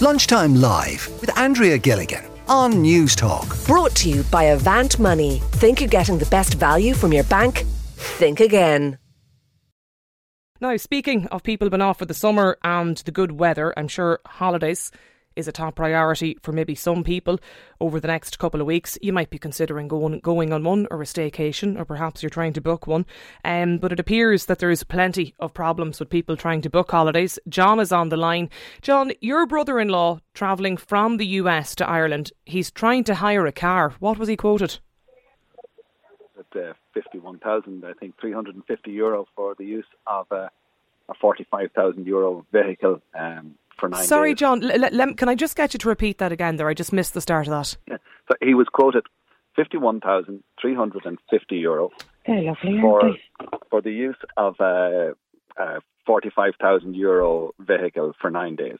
Lunchtime Live with Andrea Gilligan on Newstalk. Brought to you by Avant Money. Think you're getting the best value from your bank? Think again. Now, speaking of people been off for the summer and the good weather, I'm sure holidays is a top priority for maybe some people over the next couple of weeks. You might be considering going going on one or a staycation, or perhaps you're trying to book one. Um, but it appears that there is plenty of problems with people trying to book holidays. John is on the line. John, your brother-in-law travelling from the US to Ireland. He's trying to hire a car. What was he quoted? At uh, 51,000, I think 350 euro for the use of a, a 45,000 euro vehicle. Um, for nine Sorry, days. John. L- l- can I just get you to repeat that again? There, I just missed the start of that. Yeah. So he was quoted fifty-one thousand three hundred and fifty euro lovely, for for the use of a, a forty-five thousand euro vehicle for nine days.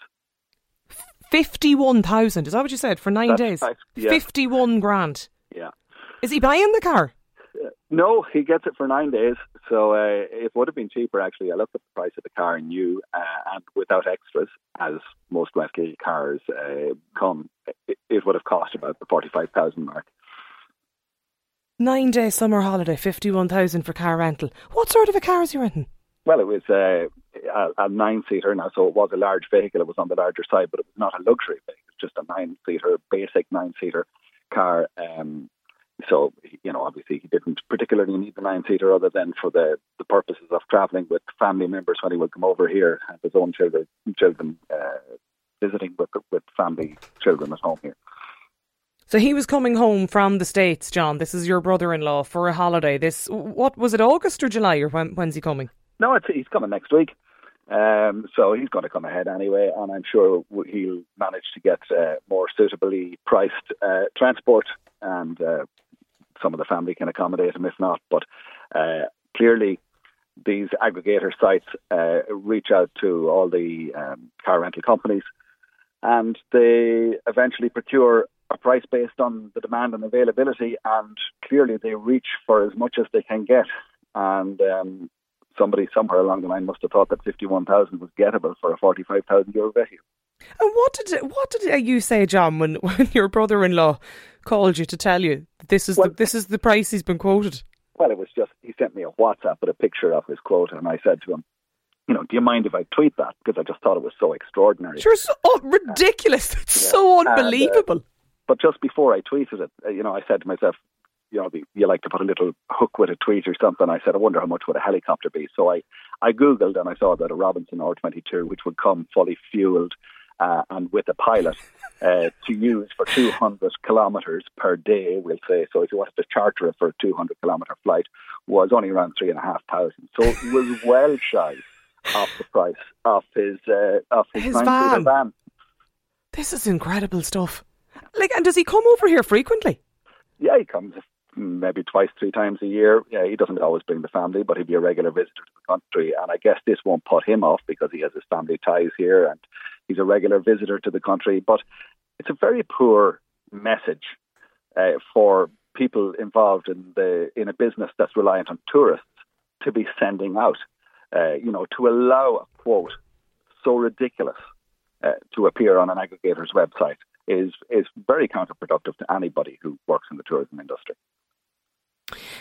Fifty-one thousand. Is that what you said for nine That's days? right, yeah. Fifty-one grand. Yeah. Is he buying the car? No, he gets it for nine days. So uh, it would have been cheaper actually. I looked at the price of the car new uh, and without extras, as most Westgate cars uh, come, it, it would have cost about the forty-five thousand mark. Nine day summer holiday, fifty-one thousand for car rental. What sort of a car is he renting? Well, it was uh, a, a nine-seater now, so it was a large vehicle. It was on the larger side, but it was not a luxury vehicle. It was just a nine-seater, basic nine-seater car. Um, so, you know, obviously he didn't particularly need the nine-seater other than for the, the purposes of travelling with family members when he would come over here, and his own children, children uh, visiting with with family children at home here. So he was coming home from the states, John. This is your brother-in-law for a holiday. This what was it? August or July, or when, when's he coming? No, it's, he's coming next week. Um, so he's going to come ahead anyway, and I'm sure he'll manage to get uh, more suitably priced uh, transport, and uh, some of the family can accommodate them if not. But uh, clearly, these aggregator sites uh, reach out to all the um, car rental companies, and they eventually procure a price based on the demand and availability, and clearly they reach for as much as they can get. And um, somebody somewhere along the line must have thought that fifty-one thousand was gettable for a forty-five thousand euro vehicle. And what did what did you say, John, when, when your brother-in-law called you to tell you this is Well- the, this is the price he's been quoted? Well, it was just he sent me a WhatsApp with a picture of his quote, and I said to him, "You know, do you mind if I tweet that? Because I just thought it was so extraordinary." Sure, so oh, ridiculous. It's Yeah. so And, uh, unbelievable. But just before I tweeted it, uh, you know, I said to myself, you know, you like to put a little hook with a tweet or something. I said, I wonder how much would a helicopter be. So I, I googled and I saw that a Robinson R22, which would come fully fueled uh, and with a pilot uh, to use for 200 kilometres per day, we'll say. So if you wanted to charter it for a 200 kilometre flight, was only around three and a half thousand. So it was well shy of the price of his uh, of his, His van. van. This is incredible stuff. Like, and does he come over here frequently? Yeah, he comes maybe twice, three times a year. Yeah, he doesn't always bring the family, but he'd be a regular visitor to the country. And I guess this won't put him off because he has his family ties here and he's a regular visitor to the country. But it's a very poor message uh, for people involved in the in a business that's reliant on tourists to be sending out. Uh, you know, to allow a quote so ridiculous uh, to appear on an aggregator's website is is very counterproductive to anybody who works in the tourism industry.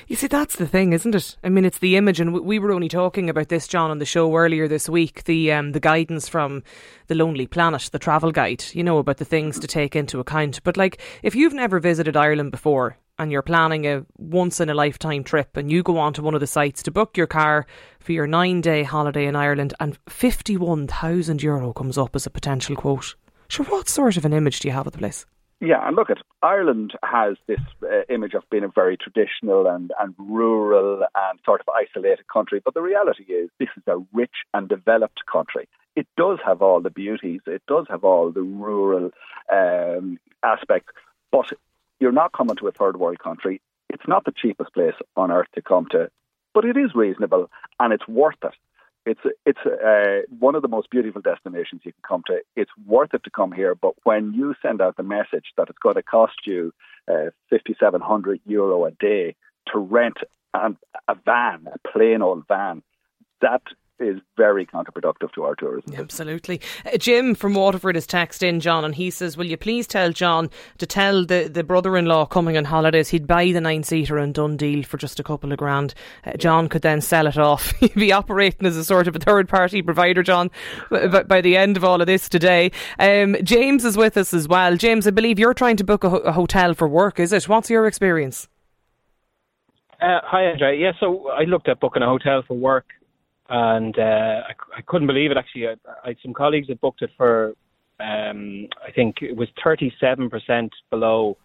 You see, that's the thing, isn't it? I mean, it's the image, and we- we were only talking about this, John, on the show earlier this week. The um, the guidance from the Lonely Planet, the travel guide. You know about the things to take into account. But like, if you've never visited Ireland before and you're planning a once in a lifetime trip, and you go onto one of the sites to book your car for your nine day holiday in Ireland, and fifty one thousand euro comes up as a potential quote. Sure, what sort of an image do you have of the place? Yeah, and look at Ireland has this uh, image of being a very traditional and, and rural and sort of isolated country, but the reality is this is a rich and developed country. It does have all the beauties, it does have all the rural um, aspects, but you're not coming to a third world country. It's not the cheapest place on earth to come to, but it is reasonable and it's worth it. It's it's uh, one of the most beautiful destinations you can come to. It's worth it to come here, but when you send out the message that it's going to cost you uh, fifty seven hundred euro a day to rent an, a van, a plain old van, that is very counterproductive to our tourism. Absolutely. Uh, Jim from Waterford is texted in, John, and he says, Will you please tell John to tell the, the brother in law coming on holidays he'd buy the nine seater in DoneDeal for just a couple of grand. Uh, John could then sell it off. He'd be operating as a sort of a third party provider, John, by, by the end of all of this today. Um, James is with us as well. James, I believe you're trying to book a, ho- a hotel for work, is it? What's your experience? Uh, hi, Andre. Yeah, so I looked at booking a hotel for work and uh, I, I couldn't believe it. Actually, I, I had some colleagues that booked it for, um, I think it was thirty-seven percent below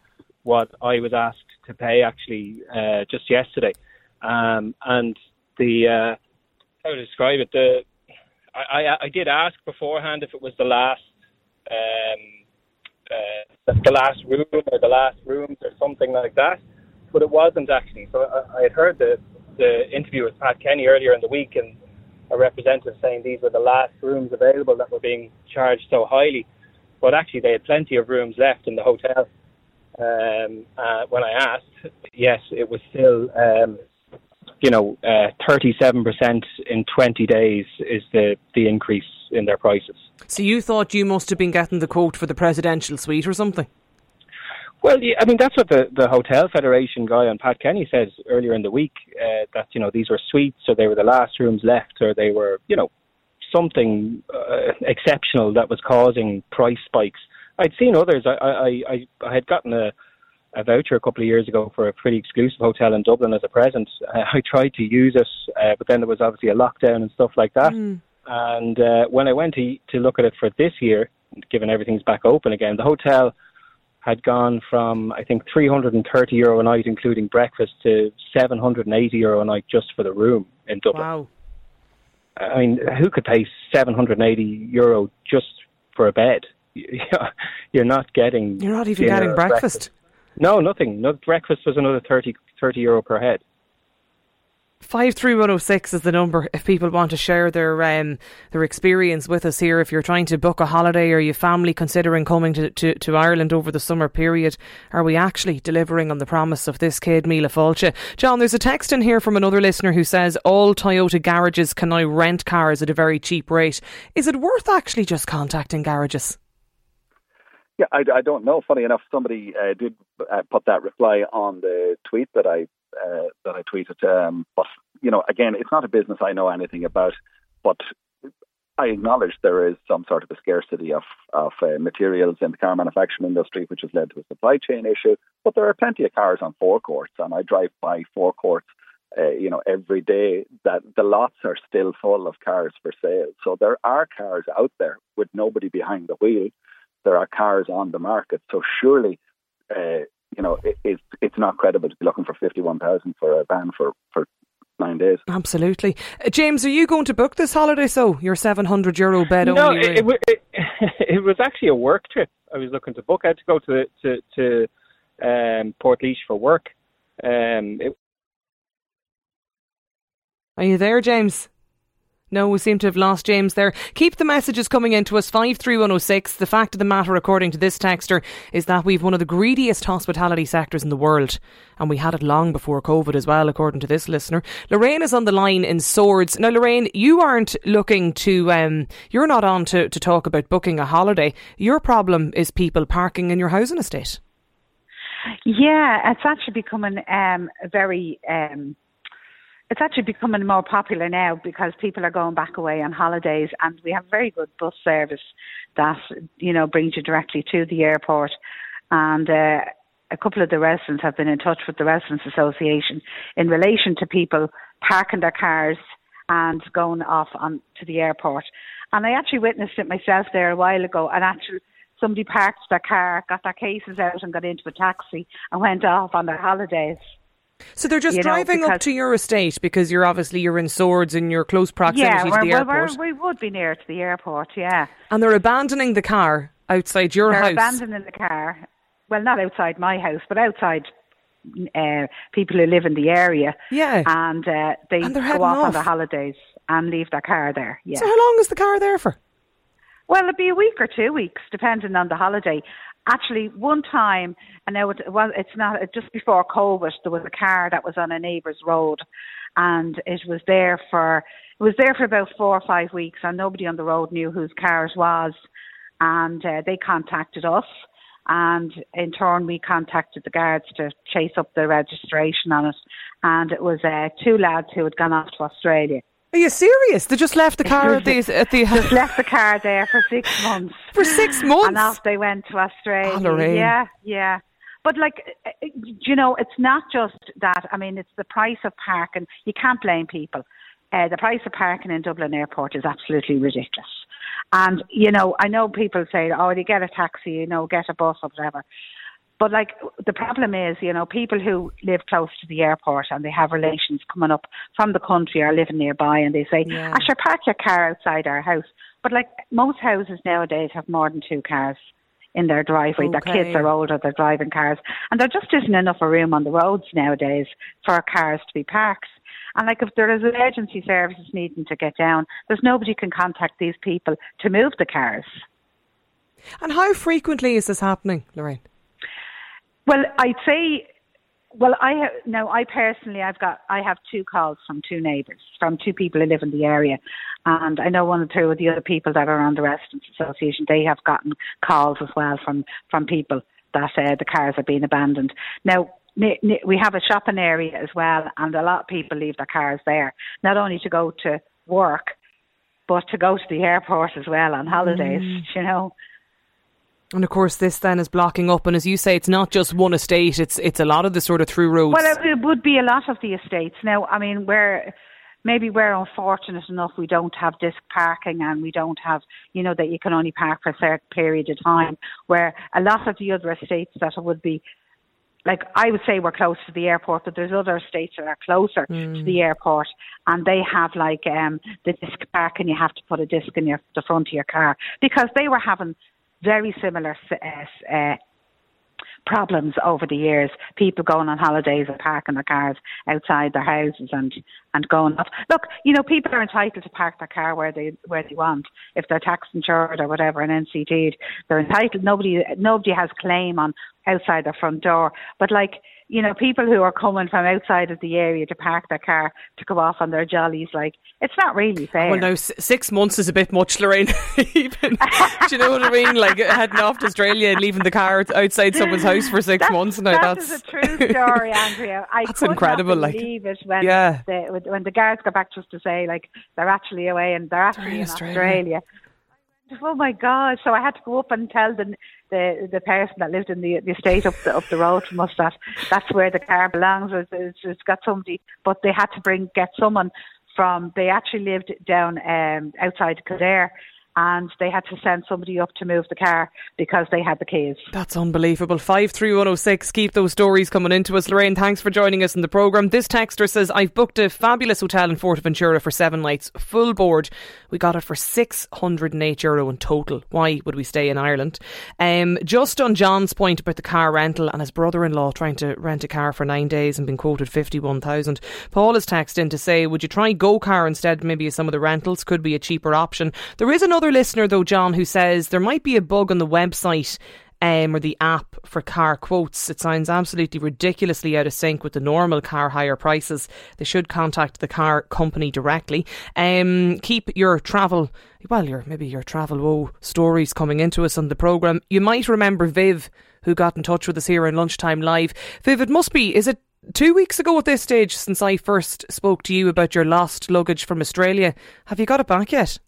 what I was asked to pay actually uh, just yesterday, um, and the uh, how to describe it? The I, I, did ask beforehand if it was the last. Um, uh, the last room or the last rooms or something like that, but it wasn't actually. So I, I had heard the the interview with Pat Kenny earlier in the week, and a representative saying these were the last rooms available that were being charged so highly. But actually, they had plenty of rooms left in the hotel. Um, uh, when I asked, yes, it was still, um, you know, uh, 37% in 20 days is the, the increase in their prices. So you thought you must have been getting the quote for the presidential suite or something? Well, yeah, I mean that's what the the Hotel Federation guy on Pat Kenny said earlier in the week uh, that you know these were suites, or they were the last rooms left, or they were you know something uh, exceptional that was causing price spikes. I'd seen others. I I, I, I had gotten a, a voucher a couple of years ago for a pretty exclusive hotel in Dublin as a present. Uh, I tried to use it, uh, but then there was obviously a lockdown and stuff like that. Mm. And uh, when I went to to look at it for this year, given everything's back open again, the hotel had gone from I think 330 euro a night, including breakfast, to 780 euro a night just for the room in Dublin. Wow. I mean, who could pay 780 euro just for a bed? You're not getting. You're not even getting breakfast. breakfast. No, nothing. No breakfast was another 30, 30 euro per head. Five three one zero oh six is the number if people want to share their um, their experience with us here. If you're trying to book a holiday or your family considering coming to, to, to Ireland over the summer period, are we actually delivering on the promise of this Céad Míle Fáilte? John, there's a text in here from another listener who says all Toyota garages can now rent cars at a very cheap rate. Is it worth actually just contacting garages? Yeah, I, I don't know. Funny enough, somebody uh, did uh, put that reply on the tweet that I uh, that I tweeted. Um, but you know, again, it's not a business I know anything about, but I acknowledge there is some sort of a scarcity of of uh, materials in the car manufacturing industry, which has led to a supply chain issue. But there are plenty of cars on forecourts, and I drive by forecourts. Uh, you know, every day that the lots are still full of cars for sale. So there are cars out there with nobody behind the wheel. There are cars on the market. So surely, uh, you know, it, it's it's not credible to be looking for fifty one thousand for a van for for nine days. Absolutely, uh, James. Are you going to book this holiday? So your seven hundred euro bed no, only. No, it, it, it, was actually a work trip. I was looking to book. I had to go to to to um, Portlaoise for work. Um, Are you there, James? No, we seem to have lost James there. Keep the messages coming in to us, 53106. The fact of the matter, according to this texter, is that we've one of the greediest hospitality sectors in the world. And we had it long before COVID as well, according to this listener. Lorraine is on the line in Swords. Now, Lorraine, you aren't looking to, um, you're not on to, to talk about booking a holiday. Your problem is people parking in your housing estate. Yeah, it's actually becoming um, very um, it's actually becoming more popular now because people are going back away on holidays and we have very good bus service that you know brings you directly to the airport. And uh, a couple of the residents have been in touch with the residents association in relation to people parking their cars and going off on to the airport. And I actually witnessed it myself there a while ago. And actually somebody parked their car got their cases out and got into a taxi and went off on their holidays so they're just driving know, up to your estate because you're obviously you're in Swords in your close proximity yeah, to the airport. we would be near to the airport, yeah. And they're abandoning the car outside your they're house. abandoning the car. Well, not outside my house, but outside uh, people who live in the area. Yeah. And uh, they and go off, off on their holidays and leave their car there. Yeah. So how long is the car there for? Well, it'd be a week or two weeks, depending on the holiday. Actually, one time, and now it, well, it's not just before COVID. There was a car that was on a neighbour's road, and it was there for it was there for about four or five weeks, and nobody on the road knew whose car it was, and uh, they contacted us and in turn we contacted the guards to chase up the registration on it and it was uh, two lads who had gone off to Australia. Are you serious? They just left the car at the at the just left the car there for six months. For six months, and off they went to Australia. Oh, yeah, yeah. But like, uh, uh, you know, it's not just that. I mean, it's the price of parking. You can't blame people. Uh, the price of parking in Dublin Airport is absolutely ridiculous. And, you know, I know people say, oh, you get a taxi, you know, get a bus or whatever. But like the problem is, you know, people who live close to the airport and they have relations coming up from the country or living nearby and they say, yeah. I should park your car outside our house. But like most houses nowadays have more than two cars in their driveway. Okay. Their kids are older, they're driving cars. And there just isn't enough room on the roads nowadays for cars to be parked. And like if there is emergency services needing to get down, there's nobody can contact these people to move the cars. And how frequently is this happening, Lorraine? Well, I'd say, well, I have, now I personally, I've got, I have two calls from two neighbours, from two people who live in the area, and I know one or two of the other people that are on the residents association. They have gotten calls as well from from people that uh, the cars are being abandoned. Now, we have a shopping area as well, and a lot of people leave their cars there, not only to go to work, but to go to the airport as well on holidays. Mm. You know. And of course, this then is blocking up. And as you say, it's not just one estate; it's it's a lot of the sort of through roads. Well, it, it would be a lot of the estates. Now, I mean, we're maybe we're unfortunate enough we don't have disc parking and we don't have, you know, that you can only park for a certain period of time. Where a lot of the other estates that would be like I would say we're close to the airport, but there's other states that are closer mm. to the airport, and they have like um, the disc park, and you have to put a disc in your the front of your car because they were having very similar uh, uh, problems over the years. People going on holidays and parking their cars outside their houses and and going off. Look, you know, people are entitled to park their car where they where they want. If they're tax insured or whatever and NCT'd, they're entitled. Nobody nobody has claim on outside their front door. But like you know, people who are coming from outside of the area to park their car to go off on their jollies, like it's not really fair. Well, no, six months is a bit much, Lorraine. Even, do you know what I mean? Like heading off to Australia and leaving the car outside someone's house for six that's, months. Now that that's a true story, Andrea. I that's incredible. Not believe like, it when yeah. the, when the guards got back just to say like they're actually away and they're actually in Australia. Australia. Oh my God! So I had to go up and tell the the the person that lived in the the estate up the up the road from us that that's where the car belongs. It's, it's, it's got somebody, but they had to bring get someone from. They actually lived down um, outside Kildare and they had to send somebody up to move the car because they had the keys. That's unbelievable. 53106. Keep those stories coming into us. Lorraine, thanks for joining us in the programme. This texter says, I've booked a fabulous hotel in Fuerteventura for seven nights, full board. We got it for 608 euro in total. Why would we stay in Ireland? Um, just on John's point about the car rental and his brother in law trying to rent a car for nine days and being quoted 51,000. Paul has texted in to say, Would you try GoCar instead, maybe some of the rentals? Could be a cheaper option. There is another another listener, though, John, who says there might be a bug on the website um, or the app for car quotes. It sounds absolutely ridiculously out of sync with the normal car hire prices. They should contact the car company directly. Um, keep your travel, well, your maybe your travel woe stories coming into us on the programme. You might remember Viv, who got in touch with us here in Lunchtime Live. Viv, it must be, is it two weeks ago at this stage since I first spoke to you about your lost luggage from Australia? Have you got it back yet?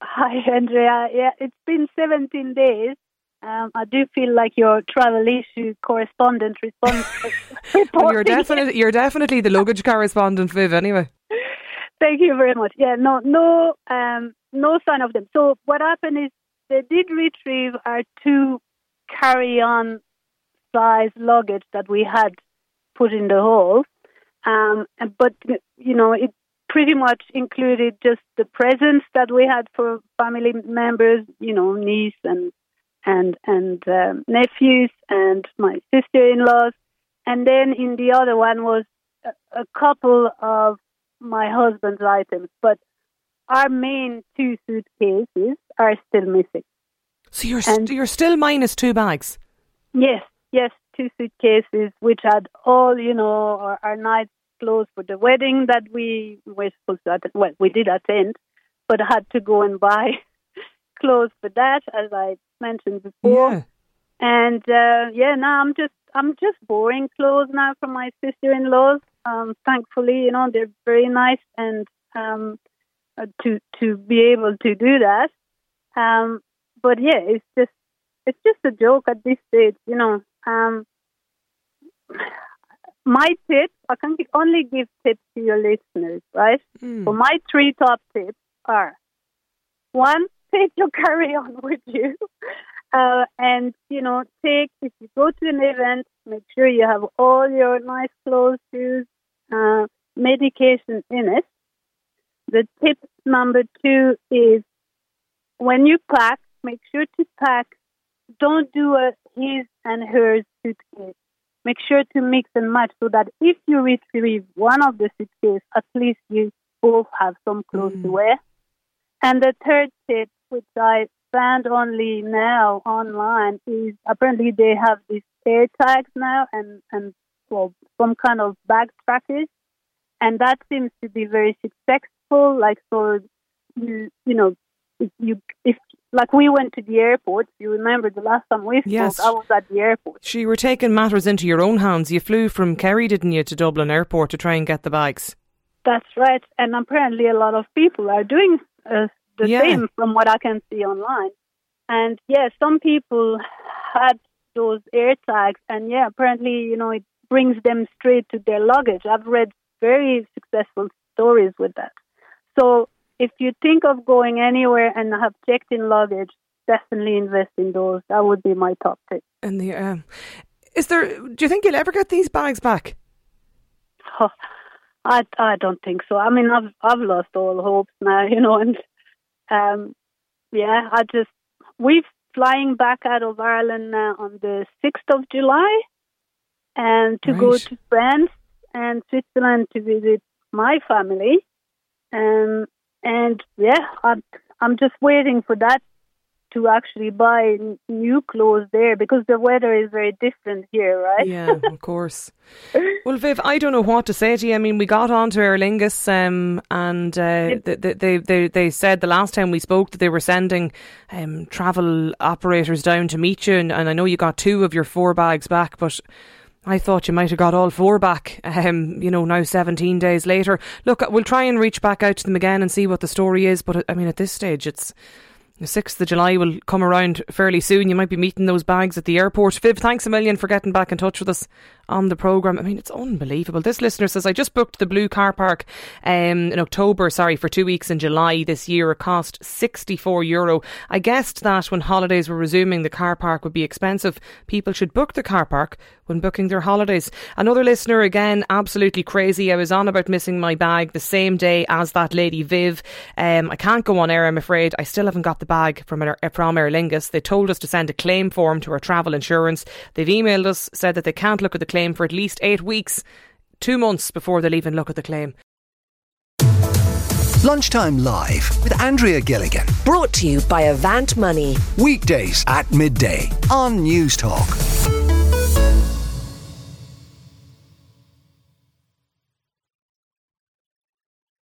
Hi, Andrea. Yeah, it's been 17 days. Um, I do feel like your travel issue correspondent response. well, you're definitely you're definitely the luggage correspondent, Viv. Anyway. Thank you very much. Yeah, no, no, um, no sign of them. So what happened is they did retrieve our two carry-on size luggage that we had put in the hole. Um, but you know, it pretty much included just the presents that we had for family members, you know, niece and and and um, nephews and my sister-in-laws, and then in the other one was a, a couple of my husband's items. But our main two suitcases are still missing. So you're st- you're still minus two bags. Yes, yes, two suitcases which had all you know our, our nice clothes for the wedding that we were supposed to attend. Well, we did attend, but I had to go and buy clothes for that, as I mentioned before. Yeah. And uh, yeah, now I'm just I'm just borrowing clothes now from my sister-in-laws. Um, thankfully, you know they're very nice, and um, uh, to to be able to do that. Um, but yeah, it's just it's just a joke at this stage, you know. Um, my tip, I can only give tips to your listeners, right? Hmm. So my three top tips are: one, take your carry-on with you, uh, and you know, take if you go to an event, make sure you have all your nice clothes, shoes, uh, medication in it. The tip number two is when you pack, make sure to pack. Don't do a his and hers suitcase. Make sure to mix and match so that if you retrieve one of the suitcases, at least you both have some clothes to mm. wear. And the third tip, which I found only now online, is apparently they have these air tags now and, and well, some kind of bag trackers. And that seems to be very successful. Like, so, you, you know, if you, if, like we went to the airport, you remember the last time we spoke, Yes. I was at the airport. So you were taking matters into your own hands. You flew from Kerry, didn't you, to Dublin Airport to try and get the bags? That's right. And apparently, a lot of people are doing uh, the Yeah. same from what I can see online. And yeah, some people had those air tags, and yeah, apparently, you know, it brings them straight to their luggage. I've read very successful stories with that. So if you think of going anywhere and have checked in luggage, definitely invest in those. That would be my top tip. And the um, is there? Do you think you'll ever get these bags back? Oh, I I don't think so. I mean, I've I've lost all hopes now, you know, and um, yeah, I just we're flying back out of Ireland now on the sixth of July, and to go to France and Switzerland to visit my family, um, and yeah, I'm I'm just waiting for that to actually buy new clothes there because the weather is very different here, right? Yeah, of course. Well, Viv, I don't know what to say to you. I mean, we got on to Aer Lingus, um, and uh, they, they, they, they said the last time we spoke that they were sending um, travel operators down to meet you, and, and I know you got two of your four bags back, but I thought you might have got all four back, um, you know, now 17 days later. Look, we'll try and reach back out to them again and see what the story is, but I mean, at this stage, it's. The 6th of July will come around fairly soon. You might be meeting those bags at the airport. Viv, thanks a million for getting back in touch with us on the programme. I mean, it's unbelievable. This listener says, I just booked the Blue Car Park um, in October, sorry, for two weeks in July this year. It cost 64 euro. I guessed that when holidays were resuming, the car park would be expensive. People should book the car park when booking their holidays. Another listener, again, absolutely crazy. I was on about missing my bag the same day as that lady Viv. Um, I can't go on air, I'm afraid. I still haven't got the bag from, Aer- from Aer Lingus. They told us to send a claim form to our travel insurance. They've emailed us, said that they can't look at the claim for at least eight weeks, two months before they'll even look at the claim. Lunchtime Live with Andrea Gilligan. Brought to you by Avant Money. Weekdays at midday on Newstalk.